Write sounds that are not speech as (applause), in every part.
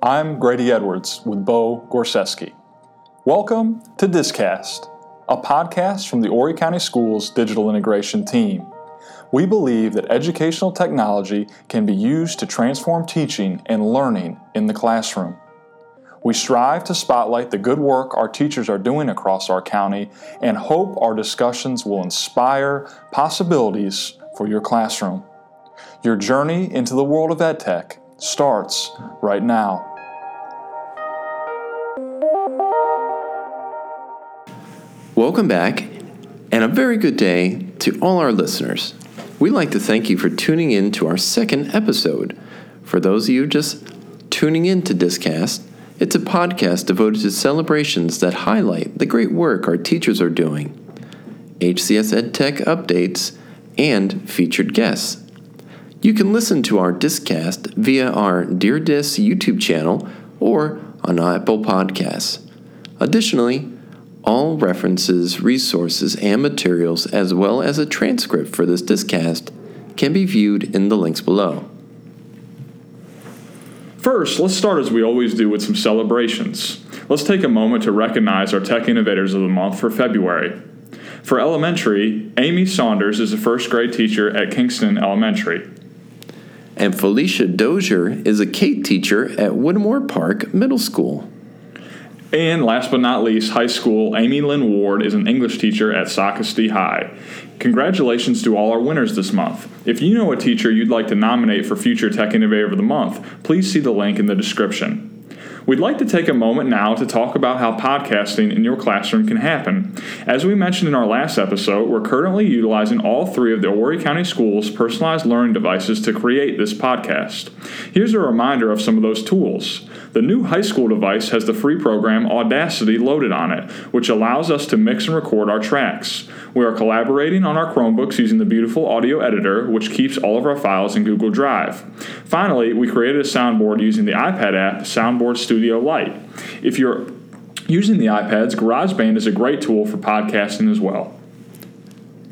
I'm Grady Edwards with Bo Gorseski. Welcome to Discast, a podcast from the Horry County Schools Digital Integration Team. We believe that educational technology can be used to transform teaching and learning in the classroom. We strive to spotlight the good work our teachers are doing across our county and hope our discussions will inspire possibilities for your classroom. Your journey into the world of EdTech starts right now. Welcome back, and a very good day to all our listeners. We'd like to thank you for tuning in to our second episode. For those of you just tuning in to Discast, it's a podcast devoted to celebrations that highlight the great work our teachers are doing, HCS EdTech updates, and featured guests. You can listen to our Discast via our Dear Dis YouTube channel or on Apple Podcasts. Additionally, all references, resources, and materials, as well as a transcript for this Discast, can be viewed in the links below. First, let's start as we always do with some celebrations. Let's take a moment to recognize our Tech Innovators of the Month for February. For elementary, Amy Saunders is a first grade teacher at Kingston Elementary. And Felicia Dozier is a Kate teacher at Whittemore Park Middle School. And last but not least, high school, Amy Lynn Ward is an English teacher at Socastee High. Congratulations to all our winners this month. If you know a teacher you'd like to nominate for future Tech Innovator of the Month, please see the link in the description. We'd like to take a moment now to talk about how podcasting in your classroom can happen. As we mentioned in our last episode, we're currently utilizing all three of the Horry County Schools' personalized learning devices to create this podcast. Here's a reminder of some of those tools. The new high school device has the free program Audacity loaded on it, which allows us to mix and record our tracks. We are collaborating on our Chromebooks using the beautiful audio editor, which keeps all of our files in Google Drive. Finally, we created a soundboard using the iPad app Soundboard Studio Lite. If you're using the iPads, GarageBand is a great tool for podcasting as well.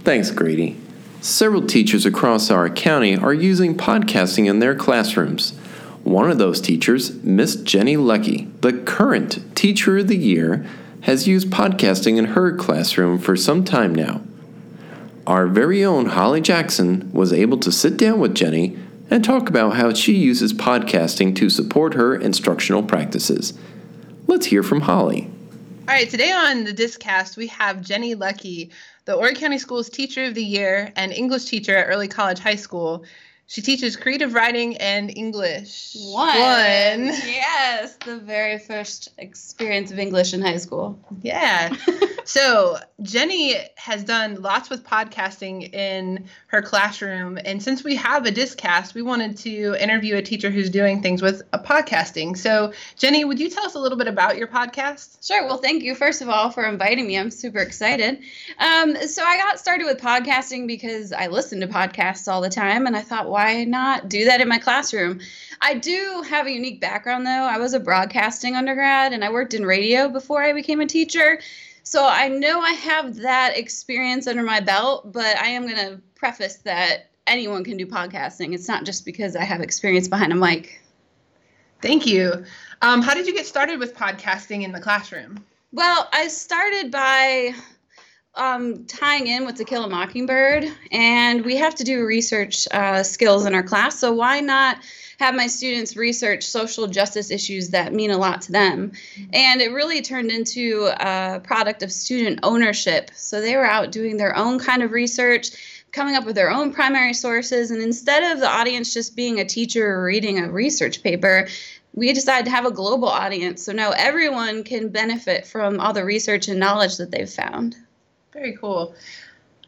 Thanks, Grady. Several teachers across our county are using podcasting in their classrooms. One of those teachers, Miss Jenny Leckey, the current Teacher of the Year, has used podcasting in her classroom for some time now. Our very own Holly Jackson was able to sit down with Jenny and talk about how she uses podcasting to support her instructional practices. Let's hear from Holly. All right, today on the Discast, we have Jenny Leckey, the Horry County Schools Teacher of the Year and English teacher at Early College High School. She teaches creative writing and English. One. One. Yes, the very first experience of English in high school. Yeah. (laughs) so Jenny has done lots with podcasting in her classroom. And since we have a discast, we wanted to interview a teacher who's doing things with a podcasting. So, Jenny, would you tell us a little bit about your podcast? Sure. Well, thank you, first of all, for inviting me. I'm super excited. Um, so, I got started with podcasting because I listen to podcasts all the time. And I thought, why not do that in my classroom? I do have a unique background, though. I was a broadcasting undergrad and I worked in radio before I became a teacher. So I know I have that experience under my belt, but I am going to preface that anyone can do podcasting. It's not just because I have experience behind a mic. Thank you. Um, how did you get started with podcasting in the classroom? Well, I started by um, tying in with To Kill a Mockingbird, and we have to do research uh, skills in our class. So why not have my students research social justice issues that mean a lot to them. And it really turned into a product of student ownership. So they were out doing their own kind of research, coming up with their own primary sources. And instead of the audience just being a teacher reading a research paper, we decided to have a global audience. So now everyone can benefit from all the research and knowledge that they've found. Very cool.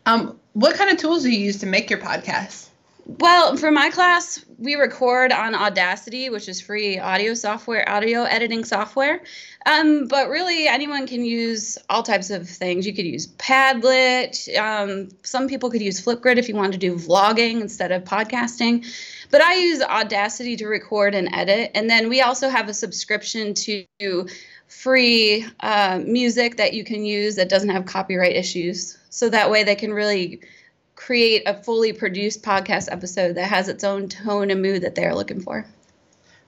Um, what kind of tools do you use to make your podcast? Well, for my class, we record on Audacity, which is free audio software, audio editing software. Um, but really, anyone can use all types of things. You could use Padlet. Um, some people could use Flipgrid if you want to do vlogging instead of podcasting. But I use Audacity to record and edit. And then we also have a subscription to free uh, music that you can use that doesn't have copyright issues. So that way they can really create a fully produced podcast episode that has its own tone and mood that they're looking for.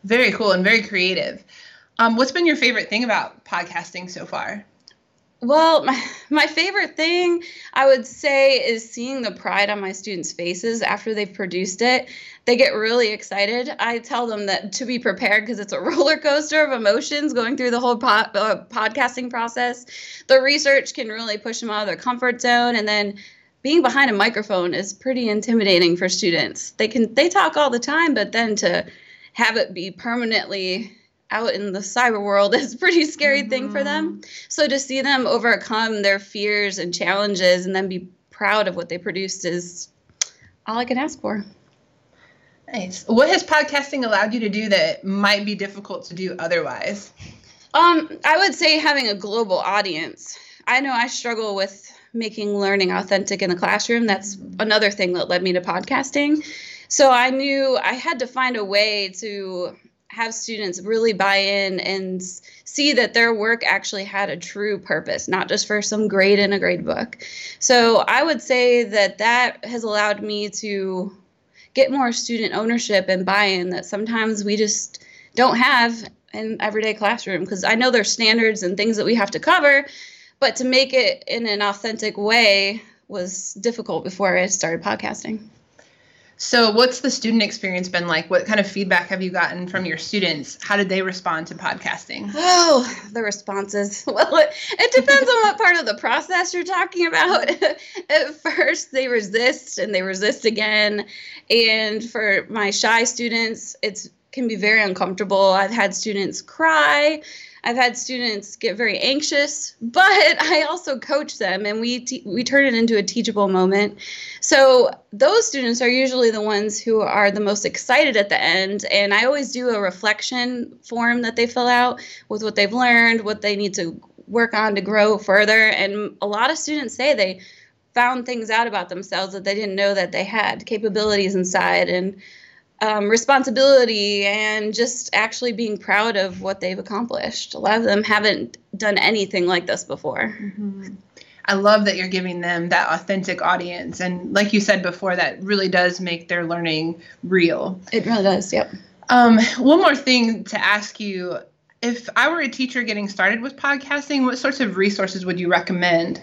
Very cool and very creative. Um, what's been your favorite thing about podcasting so far? Well, my, my favorite thing I would say is seeing the pride on my students' faces after they've produced it. They get really excited. I tell them that to be prepared because it's a (laughs) roller coaster of emotions going through the whole pod, uh, podcasting process. The research can really push them out of their comfort zone, and then being behind a microphone is pretty intimidating for students. They can they talk all the time, but then to have it be permanently out in the cyber world (laughs) is a pretty scary mm-hmm. thing for them. Mm-hmm. So to see them overcome their fears and challenges and then be proud of what they produced is all I can ask for. Nice. What has podcasting allowed you to do that might be difficult to do otherwise? Um, I would say having a global audience. I know I struggle with making learning authentic in the classroom. That's another thing that led me to podcasting. So I knew I had to find a way to have students really buy in and see that their work actually had a true purpose, not just for some grade in a grade book. So I would say that that has allowed me to get more student ownership and buy in that sometimes we just don't have in everyday classroom because I know there's standards and things that we have to cover, but to make it in an authentic way was difficult before I started podcasting. So, what's the student experience been like? What kind of feedback have you gotten from your students? How did they respond to podcasting? Oh, the responses. (laughs) Well, it, it depends on what part of the process you're talking about. (laughs) At first, they resist and they resist again. And for my shy students, it can be very uncomfortable. I've had students cry. I've had students get very anxious, but (laughs) I also coach them and we te- we turn it into a teachable moment. So those students are usually the ones who are the most excited at the end and I always do a reflection form that they fill out with what they've learned, what they need to work on to grow further and a lot of students say they found things out about themselves that they didn't know that they had capabilities inside and um, responsibility and just actually being proud of what they've accomplished. A lot of them haven't done anything like this before. Mm-hmm. I love that you're giving them that authentic audience. And like you said before, that really does make their learning real. It really does, yep. Um, one more thing to ask you if I were a teacher getting started with podcasting, what sorts of resources would you recommend?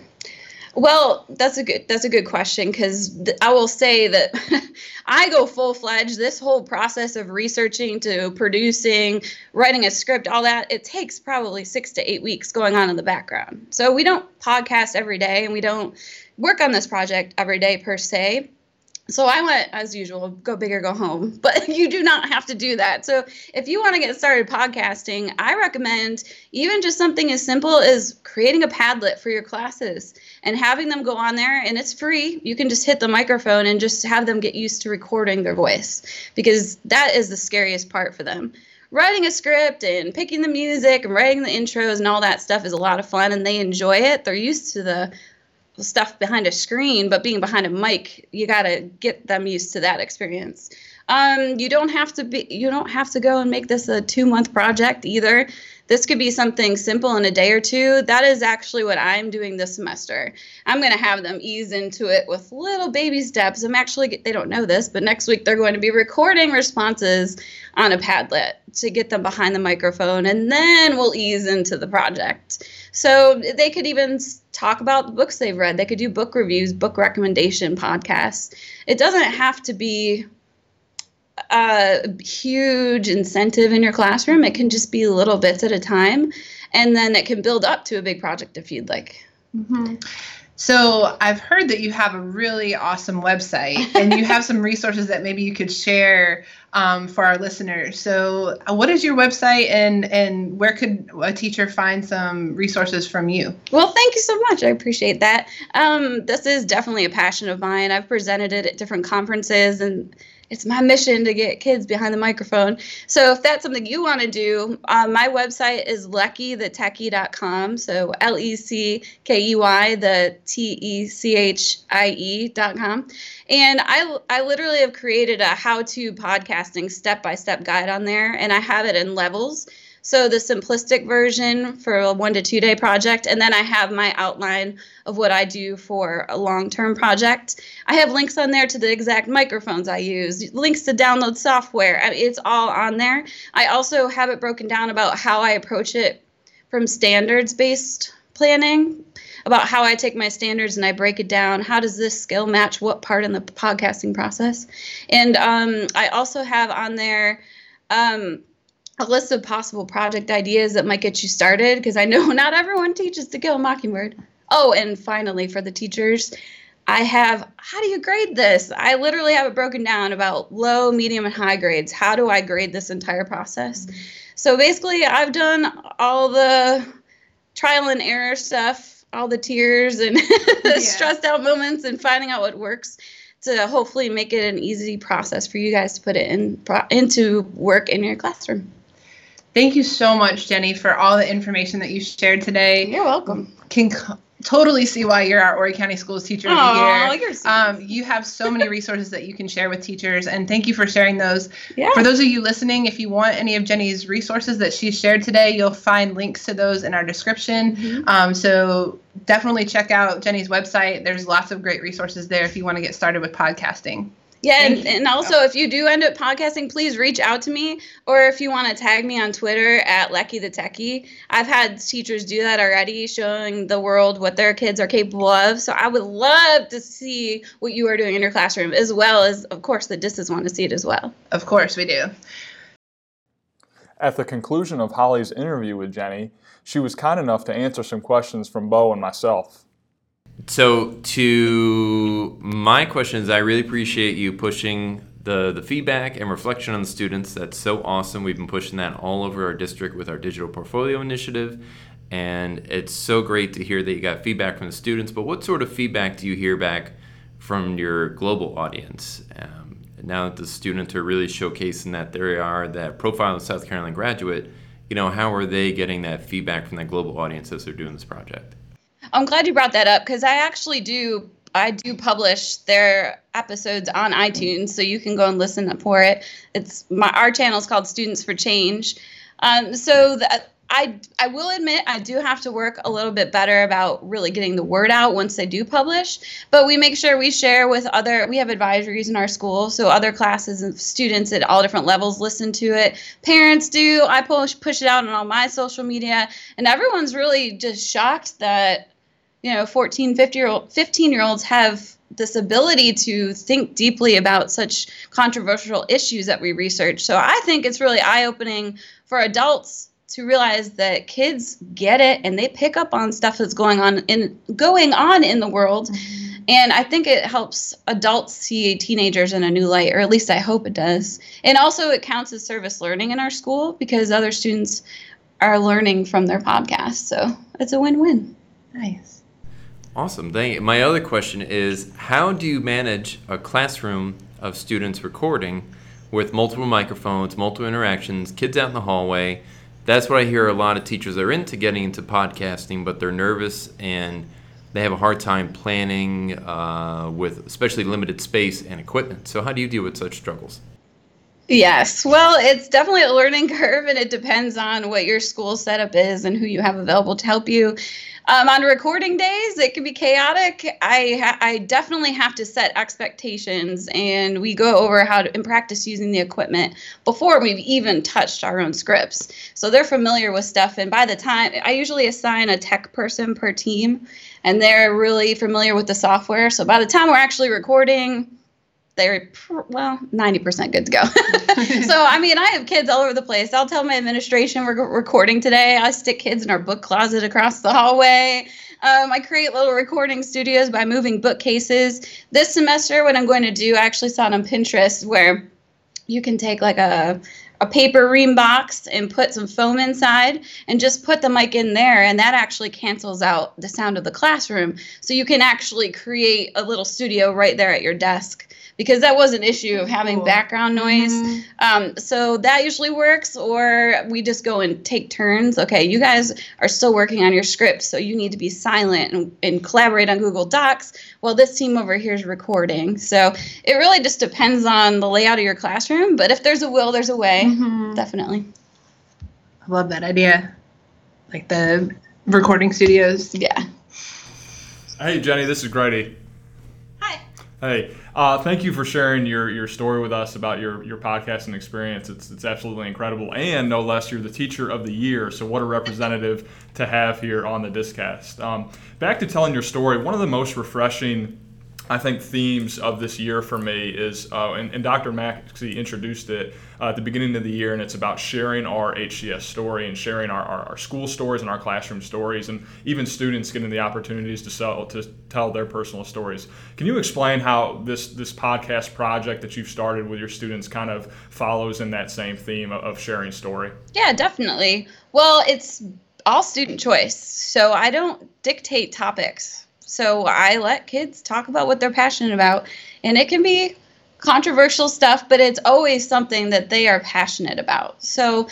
Well, that's a good that's a good question because th- I will say that (laughs) I go full fledged. This whole process of researching to producing, writing a script, all that it takes probably six to eight weeks going on in the background. So we don't podcast every day, and we don't work on this project every day per se so I went as usual, go big or go home. (laughs) But you do not have to do that. So if you want to get started podcasting, I recommend even just something as simple as creating a Padlet for your classes and having them go on there and it's free. You can just hit the microphone and just have them get used to recording their voice because that is the scariest part for them. Writing a script and picking the music and writing the intros and all that stuff is a lot of fun and they enjoy it. They're used to the stuff behind a screen, but being behind a mic, you got to get them used to that experience. Um, you don't have to be you don't have to go and make this a two month project either. This could be something simple in a day or two. That is actually what I'm doing this semester. I'm going to have them ease into it with little baby steps. I'm actually, they don't know this, but next week they're going to be recording responses on a Padlet to get them behind the microphone, and then we'll ease into the project. So they could even talk about the books they've read. They could do book reviews, book recommendation podcasts. It doesn't have to be a huge incentive in your classroom. It can just be little bits at a time, and then it can build up to a big project if you'd like. Mm-hmm. So I've heard that you have a really awesome website, (laughs) and you have some resources that maybe you could share um, for our listeners. So, uh, what is your website, and and where could a teacher find some resources from you? Well, thank you so much. I appreciate that. Um, this is definitely a passion of mine. I've presented it at different conferences and it's my mission to get kids behind the microphone. So if that's something you want to do, um, my website is leckeythetechie.com. So L E C K E Y, the T E C H I E.com. And I, I literally have created a how to podcasting step by step guide on there, and I have it in levels. So the simplistic version for a one to two day project, and then I have my outline of what I do for a long term project. I have links on there to the exact microphones I use, links to download software. It's all on there. I also have it broken down about how I approach it from standards based planning about how I take my standards and I break it down. How does this skill match what part in the podcasting process? And um, I also have on there um, a list of possible project ideas that might get you started because I know (laughs) not everyone teaches to kill a mockingbird. Oh, and finally, for the teachers, I have how do you grade this? I literally have it broken down about low, medium, and high grades. How do I grade this entire process? Mm-hmm. So basically, I've done all the trial and error stuff, all the tears and (laughs) yeah. stressed out moments, and finding out what works to hopefully make it an easy process for you guys to put it in into work in your classroom. Thank you so much, Jenny, for all the information that you shared today. You're welcome. Can totally see why you're our Horry County Schools Teacher of the Year. So um, you have so many (laughs) resources that you can share with teachers, and thank you for sharing those. Yeah. For those of you listening, if you want any of Jenny's resources that she shared today, you'll find links to those in our description. Mm-hmm. Um, so definitely check out Jenny's website. There's lots of great resources there if you want to get started with podcasting. Yeah, and, and also if you do end up podcasting, please reach out to me. Or if you want to tag me on Twitter at Leckey the Techie. I've had teachers do that already, showing the world what their kids are capable of. So I would love to see what you are doing in your classroom, as well as, of course, the DISs want to see it as well. Of course, we do. At the conclusion of Holly's interview with Jenny, she was kind enough to answer some questions from Bo and myself. So, to my questions, I really appreciate you pushing the, the feedback and reflection on the students. That's so awesome. We've been pushing that all over our district with our digital portfolio initiative. And it's so great to hear that you got feedback from the students. But what sort of feedback do you hear back from your global audience? Um, now that the students are really showcasing that they are that profile of South Carolina graduate, you know, how are they getting that feedback from that global audience as they're doing this project? I'm glad you brought that up because I actually do I do publish their episodes on iTunes, so you can go and listen for it. It's my our channel is called Students for Change. Um, so I I will admit I do have to work a little bit better about really getting the word out once they do publish. But we make sure we share with other. We have advisories in our school, so other classes and students at all different levels listen to it. Parents do. I push push it out on all my social media, and everyone's really just shocked that you know 14 15 year old 15 year olds have this ability to think deeply about such controversial issues that we research. So i think it's really eye-opening for adults to realize that kids get it and they pick up on stuff that's going on in going on in the world. Mm-hmm. and i think it helps adults see teenagers in a new light or at least i hope it does. And also it counts as service learning in our school because other students are learning from their podcast. So it's a win-win. Nice Awesome. Thank you. My other question is how do you manage a classroom of students recording with multiple microphones, multiple interactions, kids out in the hallway? That's what I hear a lot of teachers are into getting into podcasting, but they're nervous and they have a hard time planning uh, with especially limited space and equipment. So, how do you deal with such struggles? Yes. Well, it's definitely a learning curve, and it depends on what your school setup is and who you have available to help you. Um, on recording days, it can be chaotic. I ha- I definitely have to set expectations, and we go over how to and practice using the equipment before we've even touched our own scripts. So they're familiar with stuff, and by the time I usually assign a tech person per team, and they're really familiar with the software. So by the time we're actually recording, they're well 90% good to go. (laughs) So i mean i have kids all over the place. I'll tell my administration we're recording today. I stick kids in our book closet across the hallway. Um, i create little recording studios by moving bookcases. This semester what i'm going to do i actually saw it on pinterest where you can take like a a paper ream box and put some foam inside and just put the mic in there and that actually cancels out the sound of the classroom. So you can actually create a little studio right there at your desk because that was an issue of having cool. background noise. Mm-hmm. Um, so that usually works, or we just go and take turns. Okay, you guys are still working on your script, so you need to be silent and, and collaborate on Google Docs while this team over here is recording. So it really just depends on the layout of your classroom, but if there's a will, there's a way. Mm-hmm. Definitely. I love that idea. Like the recording studios. Yeah. Hey, Jenny, this is Grady. Hey, uh, thank you for sharing your, your story with us about your, your podcasting experience. It's, it's absolutely incredible. And no less, you're the teacher of the year. So, what a representative to have here on the Discast. Um, back to telling your story, one of the most refreshing I think themes of this year for me is, uh, and, and, Dr. Maxey introduced it uh, at the beginning of the year, and it's about sharing our HCS story and sharing our, our, our, school stories and our classroom stories, and even students getting the opportunities to sell to tell their personal stories. Can you explain how this this podcast project that you've started with your students kind of follows in that same theme of, of sharing story? Yeah, definitely. Well, it's all student choice, so I don't dictate topics so I let kids talk about what they're passionate about. And it can be controversial stuff, but it's always something that they are passionate about. So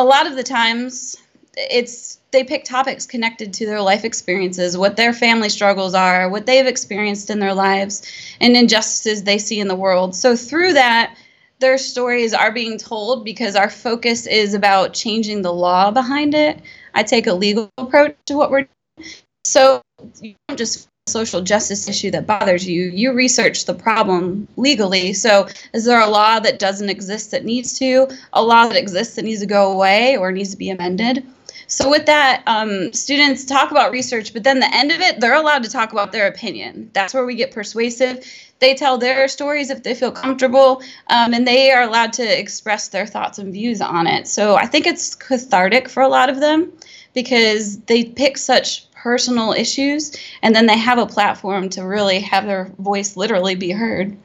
a lot of the times it's they pick topics connected to their life experiences, what their family struggles are, what they've experienced in their lives, and injustices they see in the world. So through that, their stories are being told because our focus is about changing the law behind it. I take a legal approach to what we're doing. So you don't just social justice issue that bothers you you research the problem legally. So is there a law that doesn't exist that needs to a law that exists that needs to go away or needs to be amended? So with that um, students talk about research but then the end of it they're allowed to talk about their opinion. That's where we get persuasive. They tell their stories if they feel comfortable um, and they are allowed to express their thoughts and views on it. So i think it's cathartic for a lot of them because they pick such personal issues and then they have a platform to really have their voice literally be heard.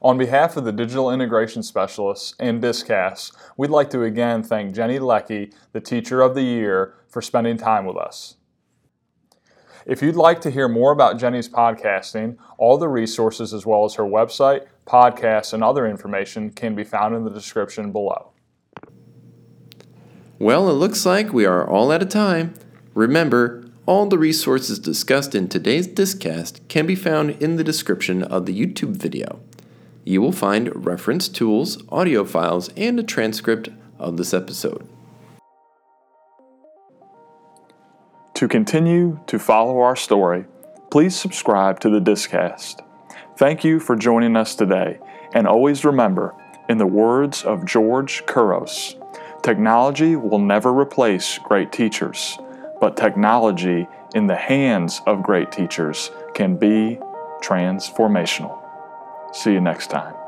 On behalf of the Digital Integration Specialists and Discast, we'd like to again thank Jenny Leckey, the Teacher of the Year, for spending time with us. If you'd like to hear more about Jenny's podcasting, all the resources as well as her website, podcasts, and other information can be found in the description below. Well, it looks like we are all out of time. Remember, all the resources discussed in today's Discast can be found in the description of the YouTube video. You will find reference tools, audio files, and a transcript of this episode. To continue to follow our story, please subscribe to the Discast. Thank you for joining us today, and always remember, in the words of George Couros, Technology will never replace great teachers, but technology in the hands of great teachers can be transformational. See you next time.